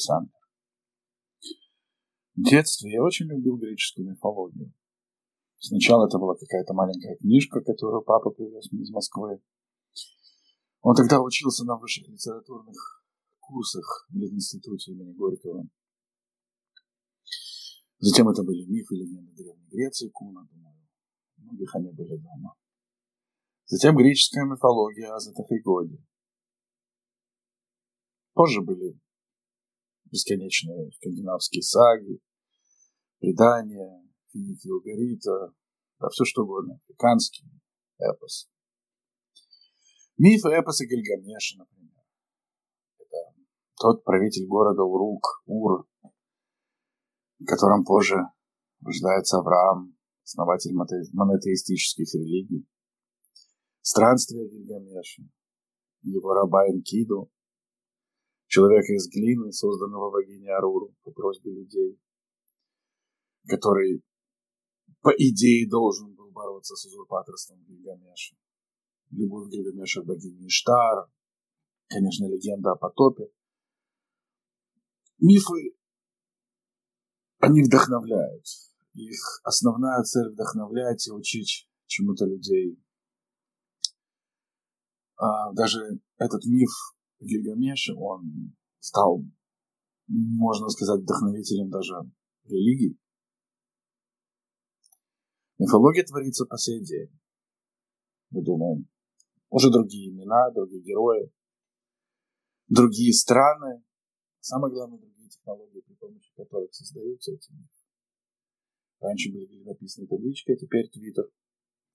Саммер. В детстве я очень любил греческую мифологию. Сначала это была какая-то маленькая книжка, которую папа привез мне из Москвы. Он тогда учился на высших литературных курсах в институте имени Горького. Затем это были мифы легенды Древней Греции, Куна, думаю. Многих они были дома. Затем греческая мифология о Затах и Годе. Позже были бесконечные скандинавские саги, предания, финики Угарита, да все что угодно, африканский эпос. Миф эпоса Гильгамеша, например. Это тот правитель города Урук, Ур, в котором позже рождается Авраам, основатель монотеистических религий. Странствие Гильгамеша, его раба Энкиду, человека из глины, созданного богиней Аруру по просьбе людей, который, по идее, должен был бороться с узурпаторством Гильгамеша. Любовь Гильгамеша к богине Иштар, конечно, легенда о потопе. Мифы, они вдохновляют. Их основная цель вдохновлять и учить чему-то людей. А даже этот миф Гильгамеша, он стал, можно сказать, вдохновителем даже религии. Мифология творится по сей день. Мы думаем, уже другие имена, другие герои, другие страны, самое главное, другие технологии, при помощи которых создаются эти мифы. Раньше были написаны таблички, а теперь Твиттер,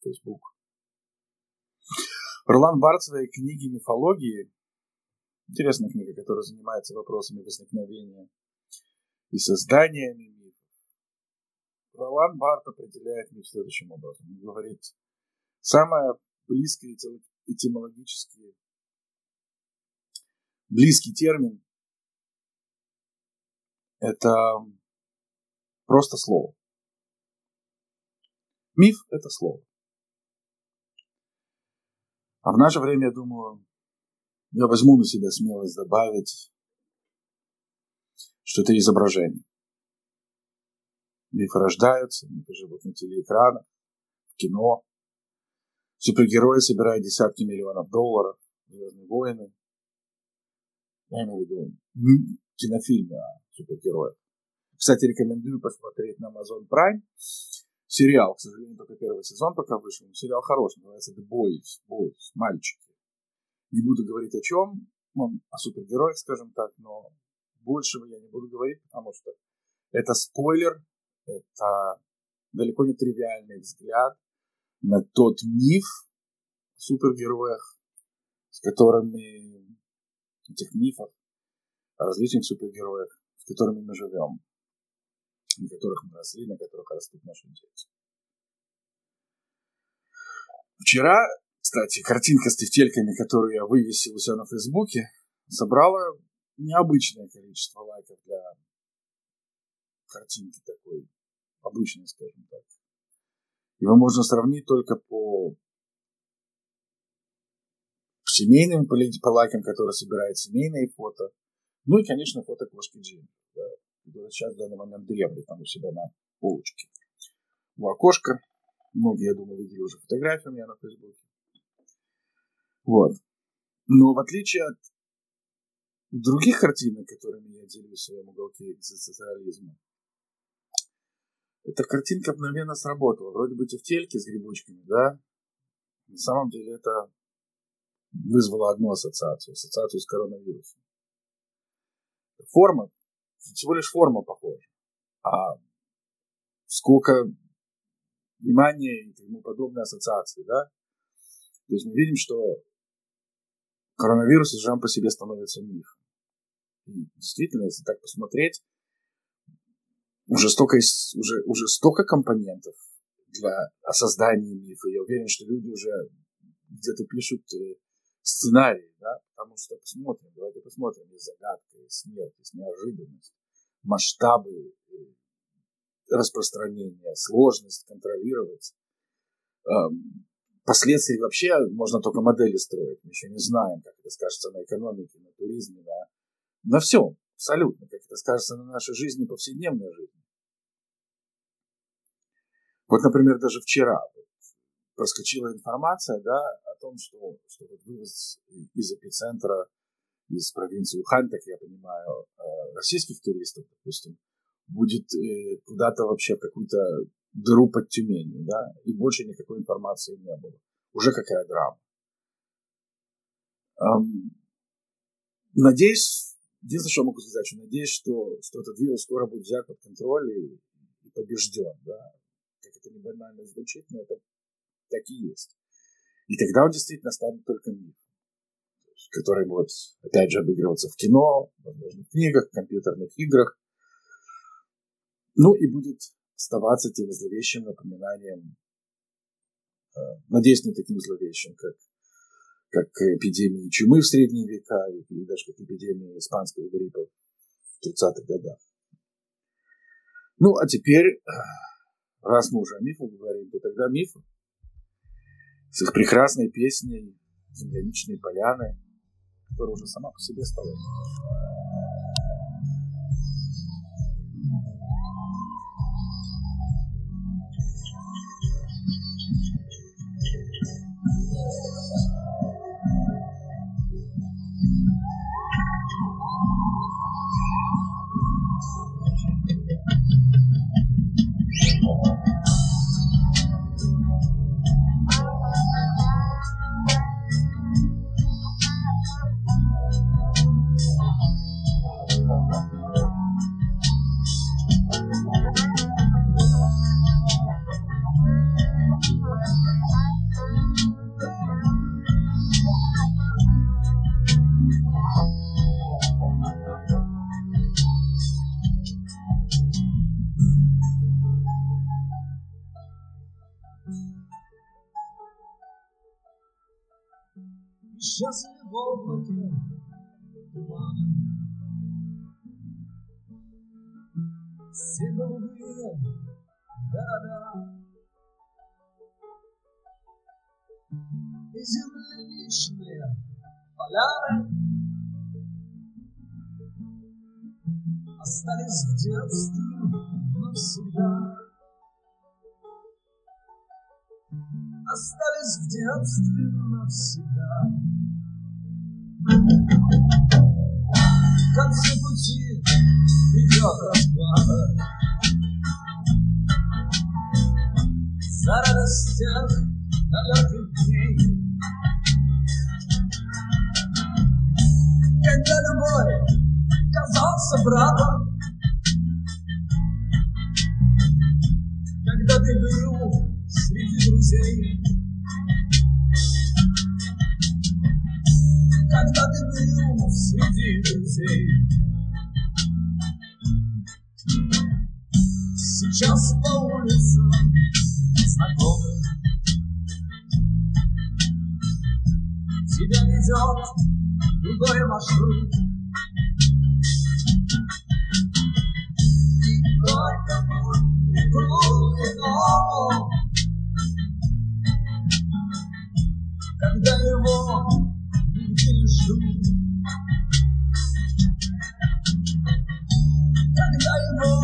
Фейсбук. Ролан Барт в своей книге «Мифологии» Интересная книга, которая занимается вопросами возникновения и создания мифов. Ролан Барт определяет миф следующим образом. Он говорит, самое близкое этимологически близкий термин – это просто слово. Миф – это слово. А в наше время, я думаю, я возьму на себя смелость добавить, что это изображение. Мифы рождаются, мифы живут на телеэкранах, в кино. Супергерои собирают десятки миллионов долларов, Звездные войны. Я имею в виду кинофильмы о супергероях. Кстати, рекомендую посмотреть на Amazon Prime сериал, к сожалению, только первый сезон пока вышел. Сериал хороший, называется The Boys, Boys, мальчики. Не буду говорить о чем, ну, о супергероях, скажем так, но большего я не буду говорить, потому что это спойлер, это далеко не тривиальный взгляд на тот миф о супергероях, с которыми, этих мифов, о различных супергероях, с которыми мы живем, на которых мы росли, на которых растут наши дети. Вчера кстати, картинка с тефтельками, которую я вывесил у себя на Фейсбуке, собрала необычное количество лайков для картинки такой, обычной, скажем так. Его можно сравнить только по семейным по, по лайкам, которые собирают семейные фото. Ну и, конечно, фото кошки Джимми, да, которая сейчас в данный момент дремлет там у себя на полочке. У окошка. Многие, я думаю, видели уже фотографию у меня на Фейсбуке. Вот. Но в отличие от других картинок, которыми я делюсь в своем уголке экзистенциализма, эта картинка мгновенно сработала. Вроде бы тефтельки с грибочками, да? На самом деле это вызвало одну ассоциацию, ассоциацию с коронавирусом. Форма, всего лишь форма похожа. А сколько внимания и тому подобные ассоциации, да? То есть мы видим, что коронавирус сам по себе становится мифом. И действительно, если так посмотреть, уже столько, уже, уже столько компонентов для создания мифа. Я уверен, что люди уже где-то пишут э, сценарии, да, потому что посмотрим, давайте посмотрим, есть загадка, есть смерть, есть неожиданность, масштабы э, распространения, сложность контролировать, последствий вообще можно только модели строить. Мы еще не знаем, как это скажется на экономике, на туризме, на, на всем, абсолютно, как это скажется на нашей жизни, повседневной жизни. Вот, например, даже вчера проскочила информация да, о том, что, что вывоз из эпицентра, из провинции Ухань, так я понимаю, э, российских туристов, допустим, будет э, куда-то вообще в какую-то дыру под Тюменью, да, и больше никакой информации не было. Уже какая драма. Эм, надеюсь, единственное, что могу сказать, что надеюсь, что, что этот вирус скоро будет взят под контроль и, и побежден, да. Как это не банально звучит, но это так и есть. И тогда он действительно станет только миф, который будет, опять же, обыгрываться в кино, возможно, в книгах, в компьютерных играх. Ну и будет оставаться тем зловещим напоминанием, э, надеюсь, не таким зловещим, как, как эпидемии чумы в средние века или даже как эпидемия испанского гриппа в 30-х годах. Ну, а теперь, раз мы уже о мифах говорим, то тогда мифы с их прекрасной песней «Земляничные поляны», которая уже сама по себе стала поляны Остались в детстве навсегда. Остались в детстве навсегда. В конце пути идет расплата. За радость тех далеких дней когда любой казался братом, когда ты был среди друзей, когда ты был среди друзей. Сейчас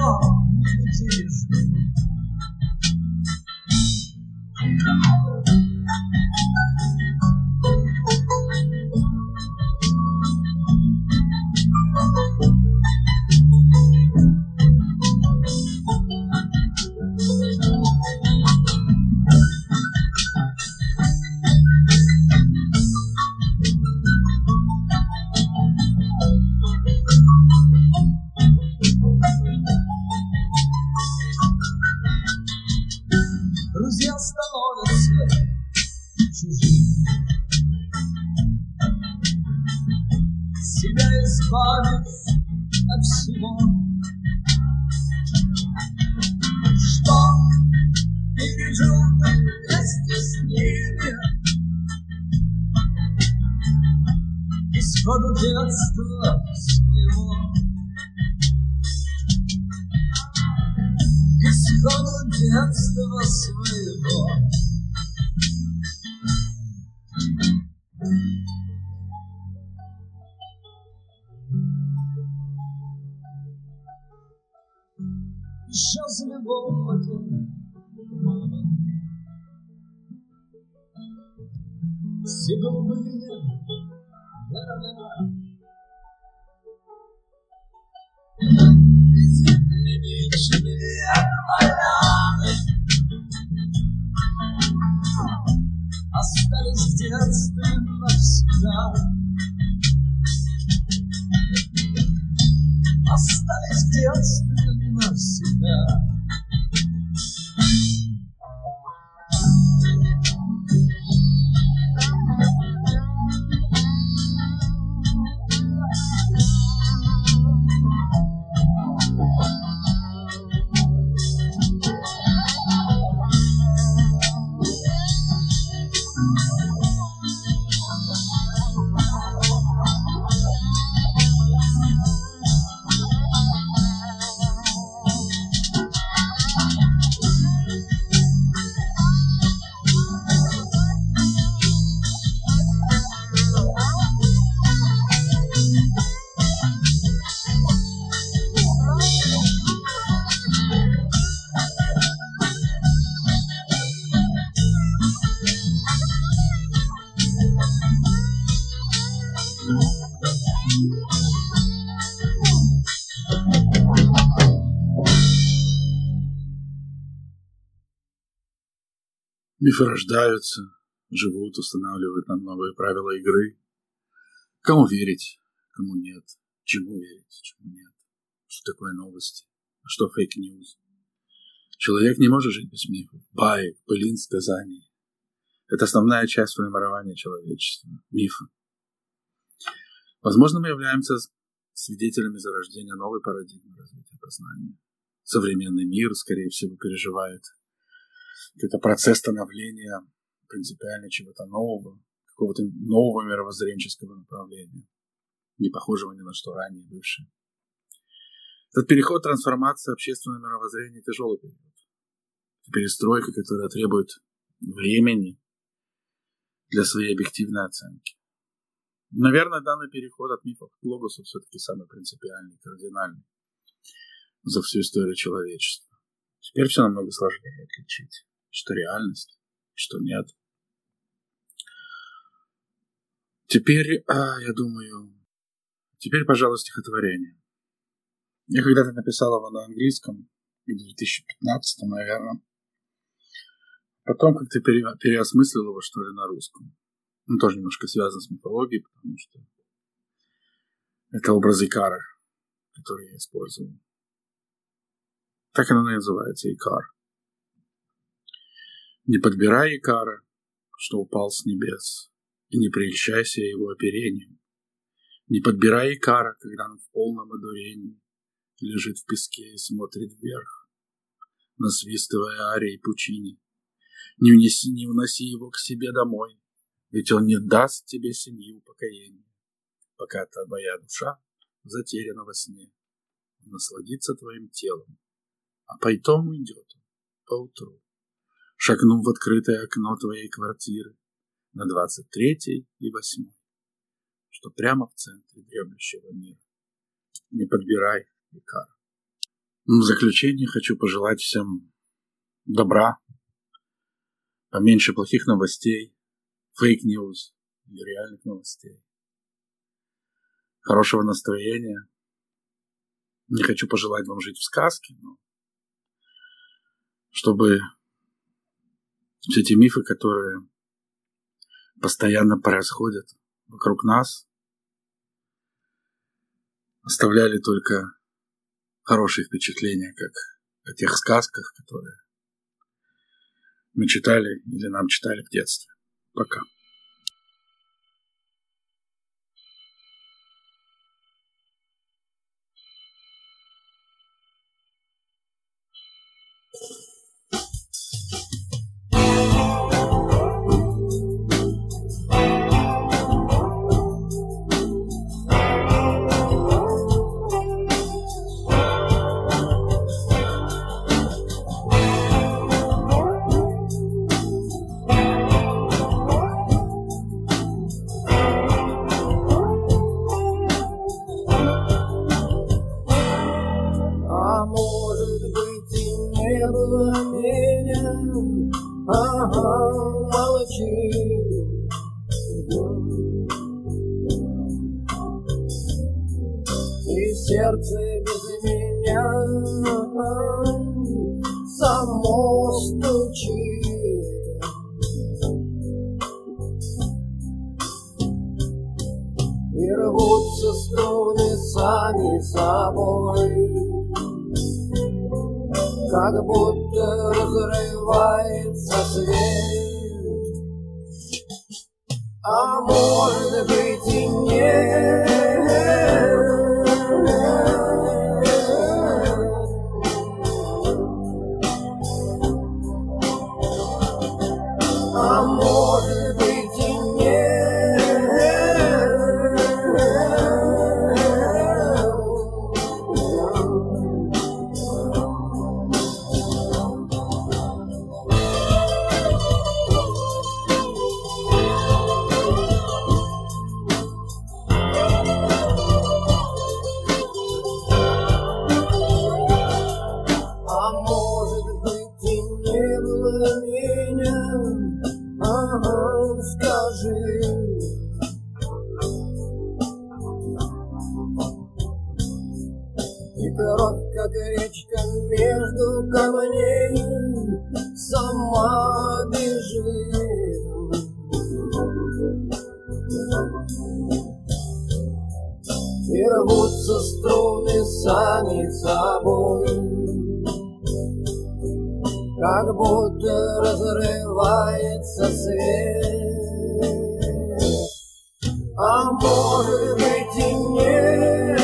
его нигде не ждут. тебя избавит от всего. Что пережил ты вместе с ними? Исходу детства своего. Исходу детства своего. Все голубые. Вечные поляны Остались в детстве навсегда. Остались в детстве навсегда Мифы рождаются, живут, устанавливают нам новые правила игры. Кому верить, кому нет, чему верить, чему нет. Что такое новости, а что fake news. Человек не может жить без мифов, баек, былин, сказаний. Это основная часть формирования человечества, мифы. Возможно, мы являемся свидетелями зарождения новой парадигмы развития познания. Современный мир, скорее всего, переживает это процесс становления принципиально чего-то нового, какого-то нового мировоззренческого направления, не похожего ни на что ранее бывшее. Этот переход, трансформация общественного мировоззрения – тяжелый период. Перестройка, которая требует времени для своей объективной оценки. Наверное, данный переход от мифов к логосу все-таки самый принципиальный, кардинальный за всю историю человечества. Теперь все намного сложнее отличить что реальность, что нет. Теперь, а, я думаю, теперь, пожалуй, стихотворение. Я когда-то написал его на английском, в 2015, наверное. Потом как-то пере, переосмыслил его, что ли, на русском. Он тоже немножко связан с мифологией, потому что это образ Икара, который я использовал. Так оно и называется, Икар. Не подбирай Икара, что упал с небес, и не прельщайся его оперением. Не подбирай Икара, когда он в полном одурении лежит в песке и смотрит вверх, насвистывая арии пучини. Не, унеси, не уноси его к себе домой, ведь он не даст тебе семьи упокоения, пока твоя душа затеряна во сне. Насладится твоим телом, а потом уйдет поутру шагнув в открытое окно твоей квартиры на двадцать третий и восьмой, что прямо в центре дремлющего мира. Не подбирай, Икар. В заключение хочу пожелать всем добра, поменьше плохих новостей, fake news или реальных новостей, хорошего настроения. Не хочу пожелать вам жить в сказке, но чтобы все эти мифы, которые постоянно происходят вокруг нас, оставляли только хорошие впечатления, как о тех сказках, которые мы читали или нам читали в детстве. Пока. Сами собой, Как будто разрывается свет. А может быть и нет. Как будто разрывается свет. А может быть и нет.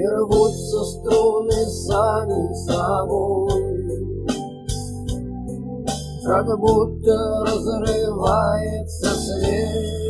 И рвутся струны сами собой, Как будто разрывается свет.